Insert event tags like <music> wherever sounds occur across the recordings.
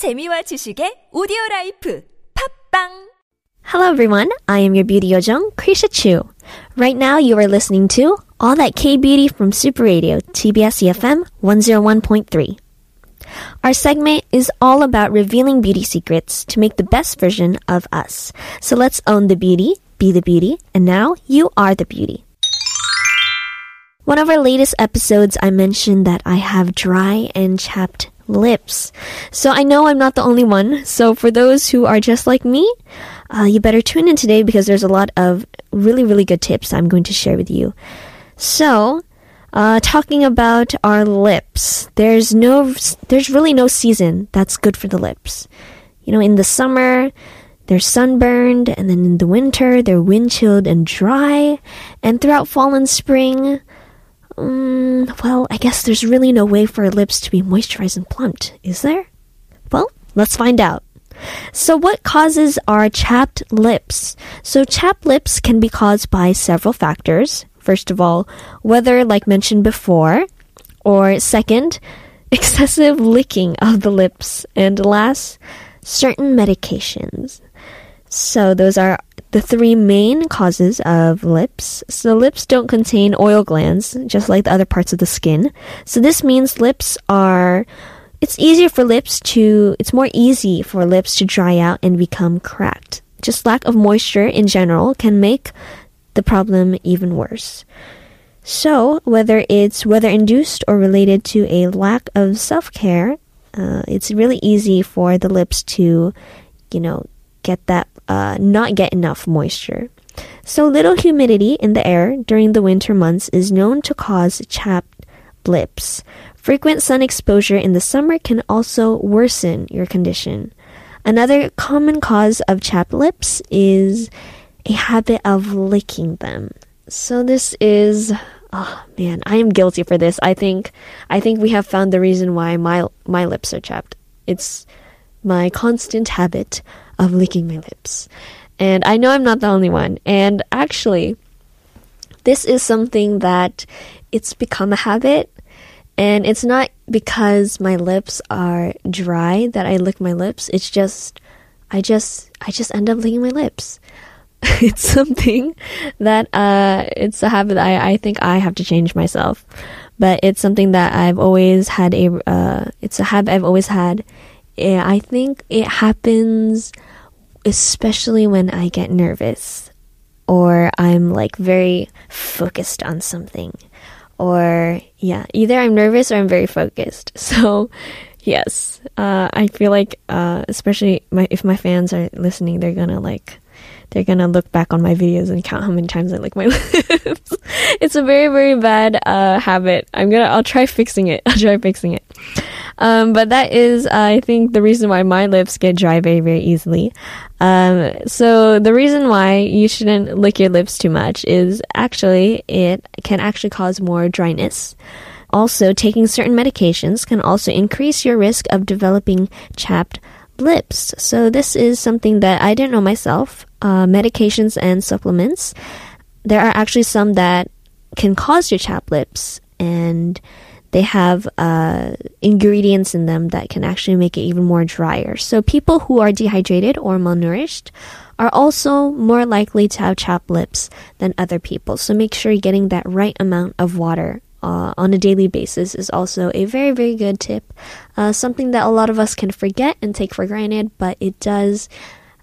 재미와 지식의 오디오 라이프 팝빵 Hello everyone, I am your beauty yojong, Kriesha Chu. Right now you are listening to All That K-Beauty from Super Radio, TBS EFM 101.3. Our segment is all about revealing beauty secrets to make the best version of us. So let's own the beauty, be the beauty, and now you are the beauty. One of our latest episodes, I mentioned that I have dry and chapped lips. So I know I'm not the only one. So for those who are just like me, uh, you better tune in today because there's a lot of really, really good tips I'm going to share with you. So, uh, talking about our lips, there's no, there's really no season that's good for the lips. You know, in the summer, they're sunburned, and then in the winter, they're wind chilled and dry, and throughout fall and spring, um, well, I guess there's really no way for lips to be moisturized and plumped, is there? Well, let's find out. So, what causes our chapped lips? So, chapped lips can be caused by several factors. First of all, weather, like mentioned before, or second, <laughs> excessive licking of the lips, and last, certain medications. So, those are the three main causes of lips. So, lips don't contain oil glands, just like the other parts of the skin. So, this means lips are it's easier for lips to, it's more easy for lips to dry out and become cracked. Just lack of moisture in general can make the problem even worse. So, whether it's weather induced or related to a lack of self care, uh, it's really easy for the lips to, you know, get that, uh, not get enough moisture. So, little humidity in the air during the winter months is known to cause chapped lips. Frequent sun exposure in the summer can also worsen your condition. Another common cause of chapped lips is a habit of licking them. So this is oh man, I am guilty for this. I think I think we have found the reason why my my lips are chapped. It's my constant habit of licking my lips. And I know I'm not the only one. And actually, this is something that it's become a habit and it's not because my lips are dry that I lick my lips. It's just, I just, I just end up licking my lips. <laughs> it's something that, uh, it's a habit I, I think I have to change myself. But it's something that I've always had a, uh, it's a habit I've always had. Yeah, I think it happens especially when I get nervous or I'm like very focused on something or yeah, either I'm nervous or I'm very focused. <laughs> So, yes, uh, I feel like, uh, especially my, if my fans are listening, they're gonna like, they're gonna look back on my videos and count how many times I lick my <laughs> lips. it's a very, very bad, uh, habit. I'm gonna, I'll try fixing it. <laughs> I'll try fixing it. Um, but that is, uh, I think, the reason why my lips get dry very, very easily. Um, so the reason why you shouldn't lick your lips too much is actually it can actually cause more dryness. Also, taking certain medications can also increase your risk of developing chapped lips. So this is something that I didn't know myself. Uh, medications and supplements. There are actually some that can cause your chapped lips and they have uh, ingredients in them that can actually make it even more drier. So people who are dehydrated or malnourished are also more likely to have chapped lips than other people. So make sure you're getting that right amount of water uh, on a daily basis is also a very, very good tip. Uh, something that a lot of us can forget and take for granted, but it does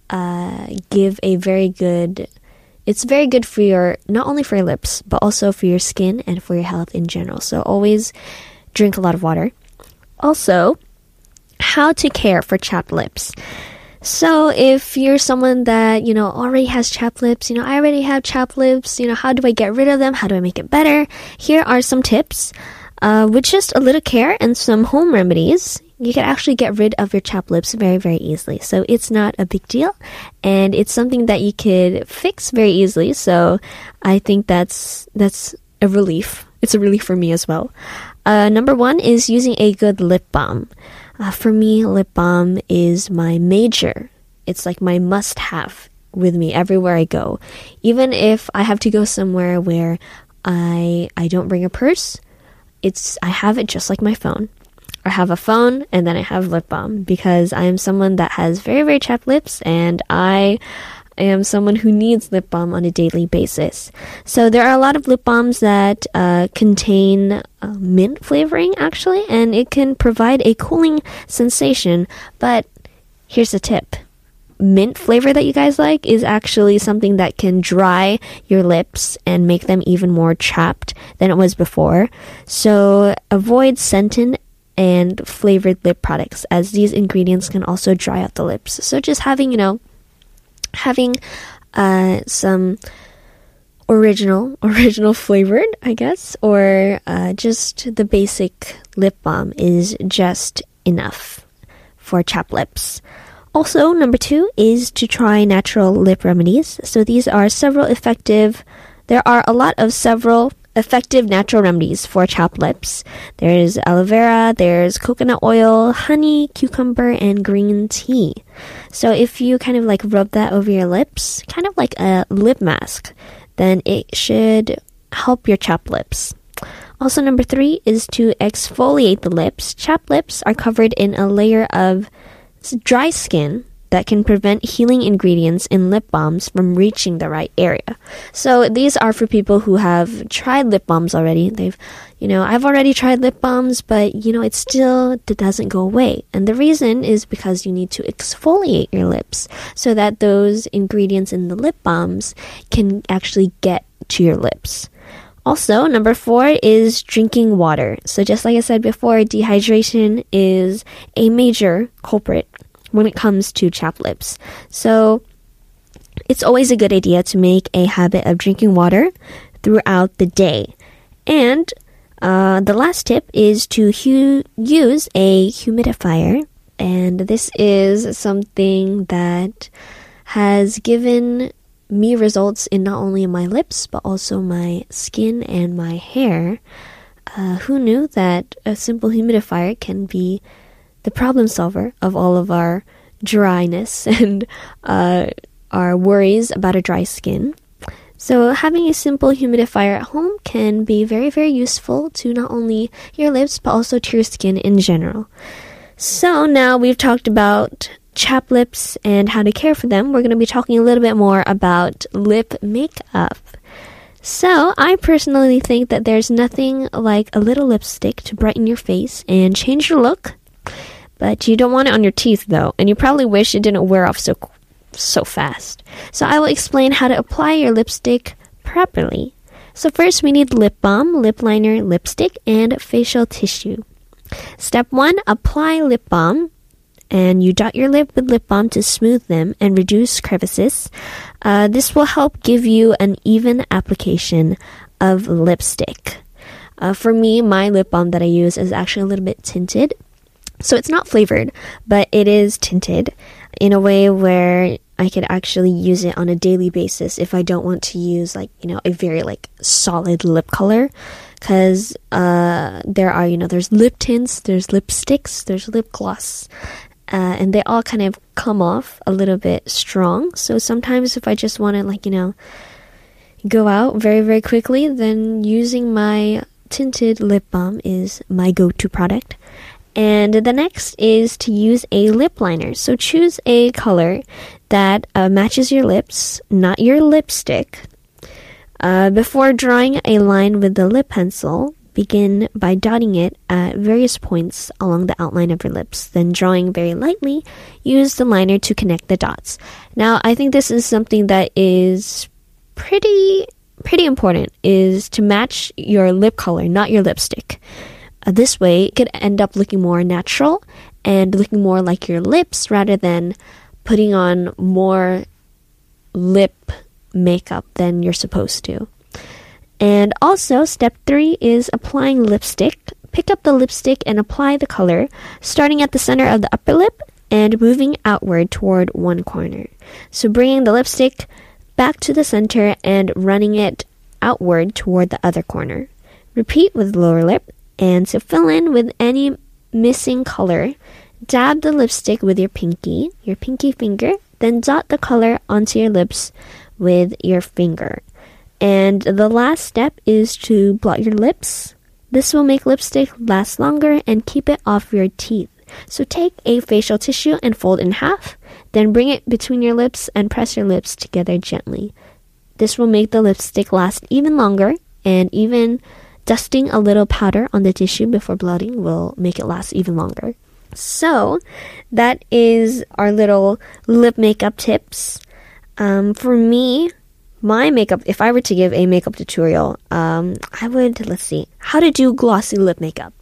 uh, give a very good it's very good for your, not only for your lips, but also for your skin and for your health in general. So always drink a lot of water. Also, how to care for chapped lips. So if you're someone that, you know, already has chapped lips, you know, I already have chapped lips, you know, how do I get rid of them? How do I make it better? Here are some tips. Uh, with just a little care and some home remedies, you can actually get rid of your chapped lips very, very easily. So it's not a big deal, and it's something that you could fix very easily. So I think that's that's a relief. It's a relief for me as well. Uh, number one is using a good lip balm. Uh, for me, lip balm is my major. It's like my must-have with me everywhere I go. Even if I have to go somewhere where I I don't bring a purse, it's I have it just like my phone. I have a phone and then I have lip balm because I am someone that has very, very chapped lips and I am someone who needs lip balm on a daily basis. So there are a lot of lip balms that uh, contain uh, mint flavoring actually, and it can provide a cooling sensation. But here's a tip. Mint flavor that you guys like is actually something that can dry your lips and make them even more chapped than it was before. So avoid scented and flavored lip products as these ingredients can also dry out the lips. So just having, you know, having uh, some original, <laughs> original flavored, I guess, or uh, just the basic lip balm is just enough for chapped lips. Also, number two is to try natural lip remedies. So these are several effective, there are a lot of several effective natural remedies for chapped lips. There's aloe vera, there's coconut oil, honey, cucumber, and green tea. So if you kind of like rub that over your lips, kind of like a lip mask, then it should help your chapped lips. Also, number three is to exfoliate the lips. Chapped lips are covered in a layer of dry skin that can prevent healing ingredients in lip balms from reaching the right area. So these are for people who have tried lip balms already. They've, you know, I've already tried lip balms, but you know, it still it doesn't go away. And the reason is because you need to exfoliate your lips so that those ingredients in the lip balms can actually get to your lips. Also, number four is drinking water. So, just like I said before, dehydration is a major culprit when it comes to chapped lips. So, it's always a good idea to make a habit of drinking water throughout the day. And uh, the last tip is to hu- use a humidifier. And this is something that has given me results in not only my lips but also my skin and my hair. Uh, who knew that a simple humidifier can be the problem solver of all of our dryness <laughs> and uh, our worries about a dry skin? So, having a simple humidifier at home can be very, very useful to not only your lips but also to your skin in general. So, now we've talked about chap lips and how to care for them, we're going to be talking a little bit more about lip makeup. So, I personally think that there's nothing like a little lipstick to brighten your face and change your look. But you don't want it on your teeth though, and you probably wish it didn't wear off so so fast. So, I will explain how to apply your lipstick properly. So, first we need lip balm, lip liner, lipstick, and facial tissue. Step 1, apply lip balm and you dot your lip with lip balm to smooth them and reduce crevices. Uh, this will help give you an even application of lipstick. Uh, for me, my lip balm that I use is actually a little bit tinted. So it's not flavored, but it is tinted in a way where I could actually use it on a daily basis if I don't want to use like, you know, a very like solid lip color. Cause, uh, there are, you know, there's lip tints, there's lipsticks, there's lip gloss uh, and they all kind of come off a little bit strong. So sometimes if I just want to like you know go out very very quickly, then using my tinted lip balm is my go-to product. And the next is to use a lip liner. So choose a color that uh, matches your lips, not your lipstick. Uh, before drawing a line with the lip pencil, Begin by dotting it at various points along the outline of your lips, then drawing very lightly, use the liner to connect the dots. Now, I think this is something that is pretty pretty important is to match your lip color, not your lipstick. Uh, this way, it could end up looking more natural and looking more like your lips rather than putting on more lip makeup than you're supposed to. And also, step three is applying lipstick. Pick up the lipstick and apply the color, starting at the center of the upper lip and moving outward toward one corner. So, bringing the lipstick back to the center and running it outward toward the other corner. Repeat with lower lip, and to fill in with any missing color, dab the lipstick with your pinky, your pinky finger, then dot the color onto your lips with your finger. And the last step is to blot your lips This will make lipstick last longer and keep it off your teeth. So take a facial tissue and fold in half, then bring it between your lips and press your lips together gently. This will make the lipstick last even longer and even dusting a little powder on the tissue before blotting will make it last even longer. So that is our little lip makeup tips. Um, for me, my makeup, if I were to give a makeup tutorial, um, I would, let's see, how to do glossy lip makeup.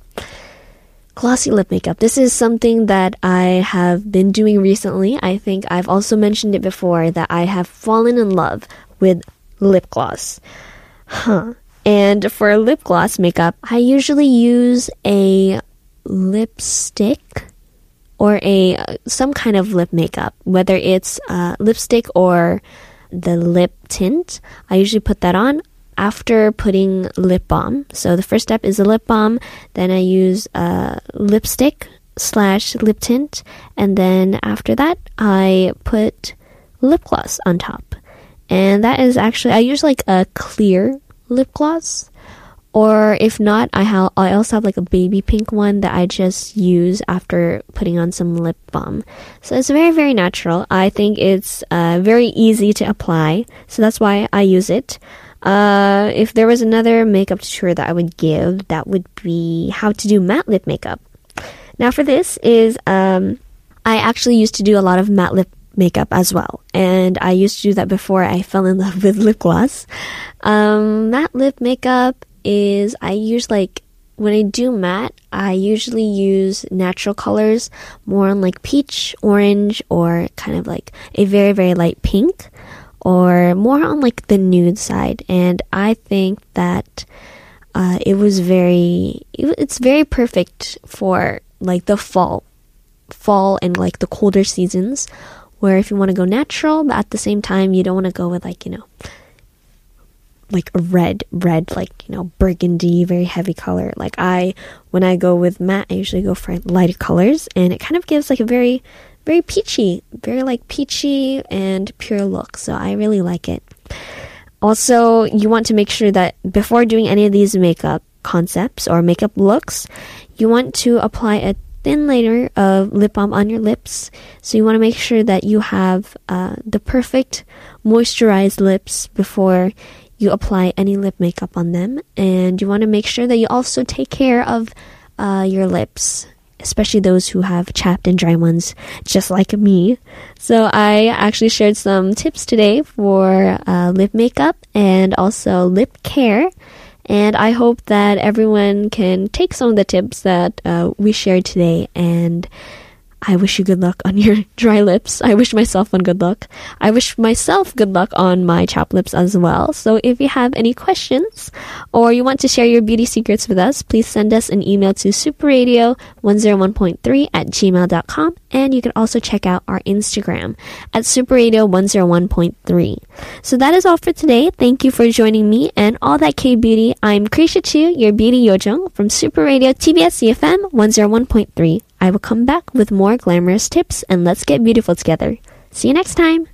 Glossy lip makeup. This is something that I have been doing recently. I think I've also mentioned it before that I have fallen in love with lip gloss. Huh. And for lip gloss makeup, I usually use a lipstick or a some kind of lip makeup, whether it's uh, lipstick or the lip tint. I usually put that on after putting lip balm. So the first step is the lip balm. Then I use a lipstick slash lip tint, and then after that I put lip gloss on top. And that is actually I use like a clear lip gloss. Or if not, I have I also have like a baby pink one that I just use after putting on some lip balm. So it's very very natural. I think it's uh, very easy to apply, so that's why I use it. Uh, if there was another makeup tutorial that I would give, that would be how to do matte lip makeup. Now for this is um, I actually used to do a lot of matte lip makeup as well. And I used to do that before I fell in love <laughs> with lip gloss. Um, matte lip makeup is I use like when I do matte, I usually use natural colors more on like peach, orange, or kind of like a very, very light pink, or more on like the nude side. And I think that uh, it was very, it's very perfect for like the fall, fall and like the colder seasons, where if you want to go natural, but at the same time, you don't want to go with like, you know, like a red, red, like, you know, burgundy, very heavy color. Like I, when I go with matte, I usually go for lighter colors and it kind of gives like a very, very peachy, very like peachy and pure look. So I really like it. Also, you want to make sure that before doing any of these makeup concepts or makeup looks, you want to apply a thin layer of lip balm on your lips. So you want to make sure that you have uh, the perfect moisturized lips before you apply any lip makeup on them. And you want to make sure that you also take care of uh, your lips, especially those who have chapped and dry ones, just like me. So I actually shared some tips today for uh, lip makeup and also lip care. And I hope that everyone can take some of the tips that uh, we shared today and I wish you good luck on your <laughs> dry lips. I wish myself one good luck. I wish myself good luck on my chapped lips as well. So if you have any questions or you want to share your beauty secrets with us, please send us an email to superradio101.3 at gmail.com. And you can also check out our Instagram at superradio101.3. So that is all for today. Thank you for joining me and all that K beauty. I'm Kriesha Chu, your beauty yojung from Super Radio TBS EFM 101.3. I will come back with more glamorous tips and let's get beautiful together. See you next time.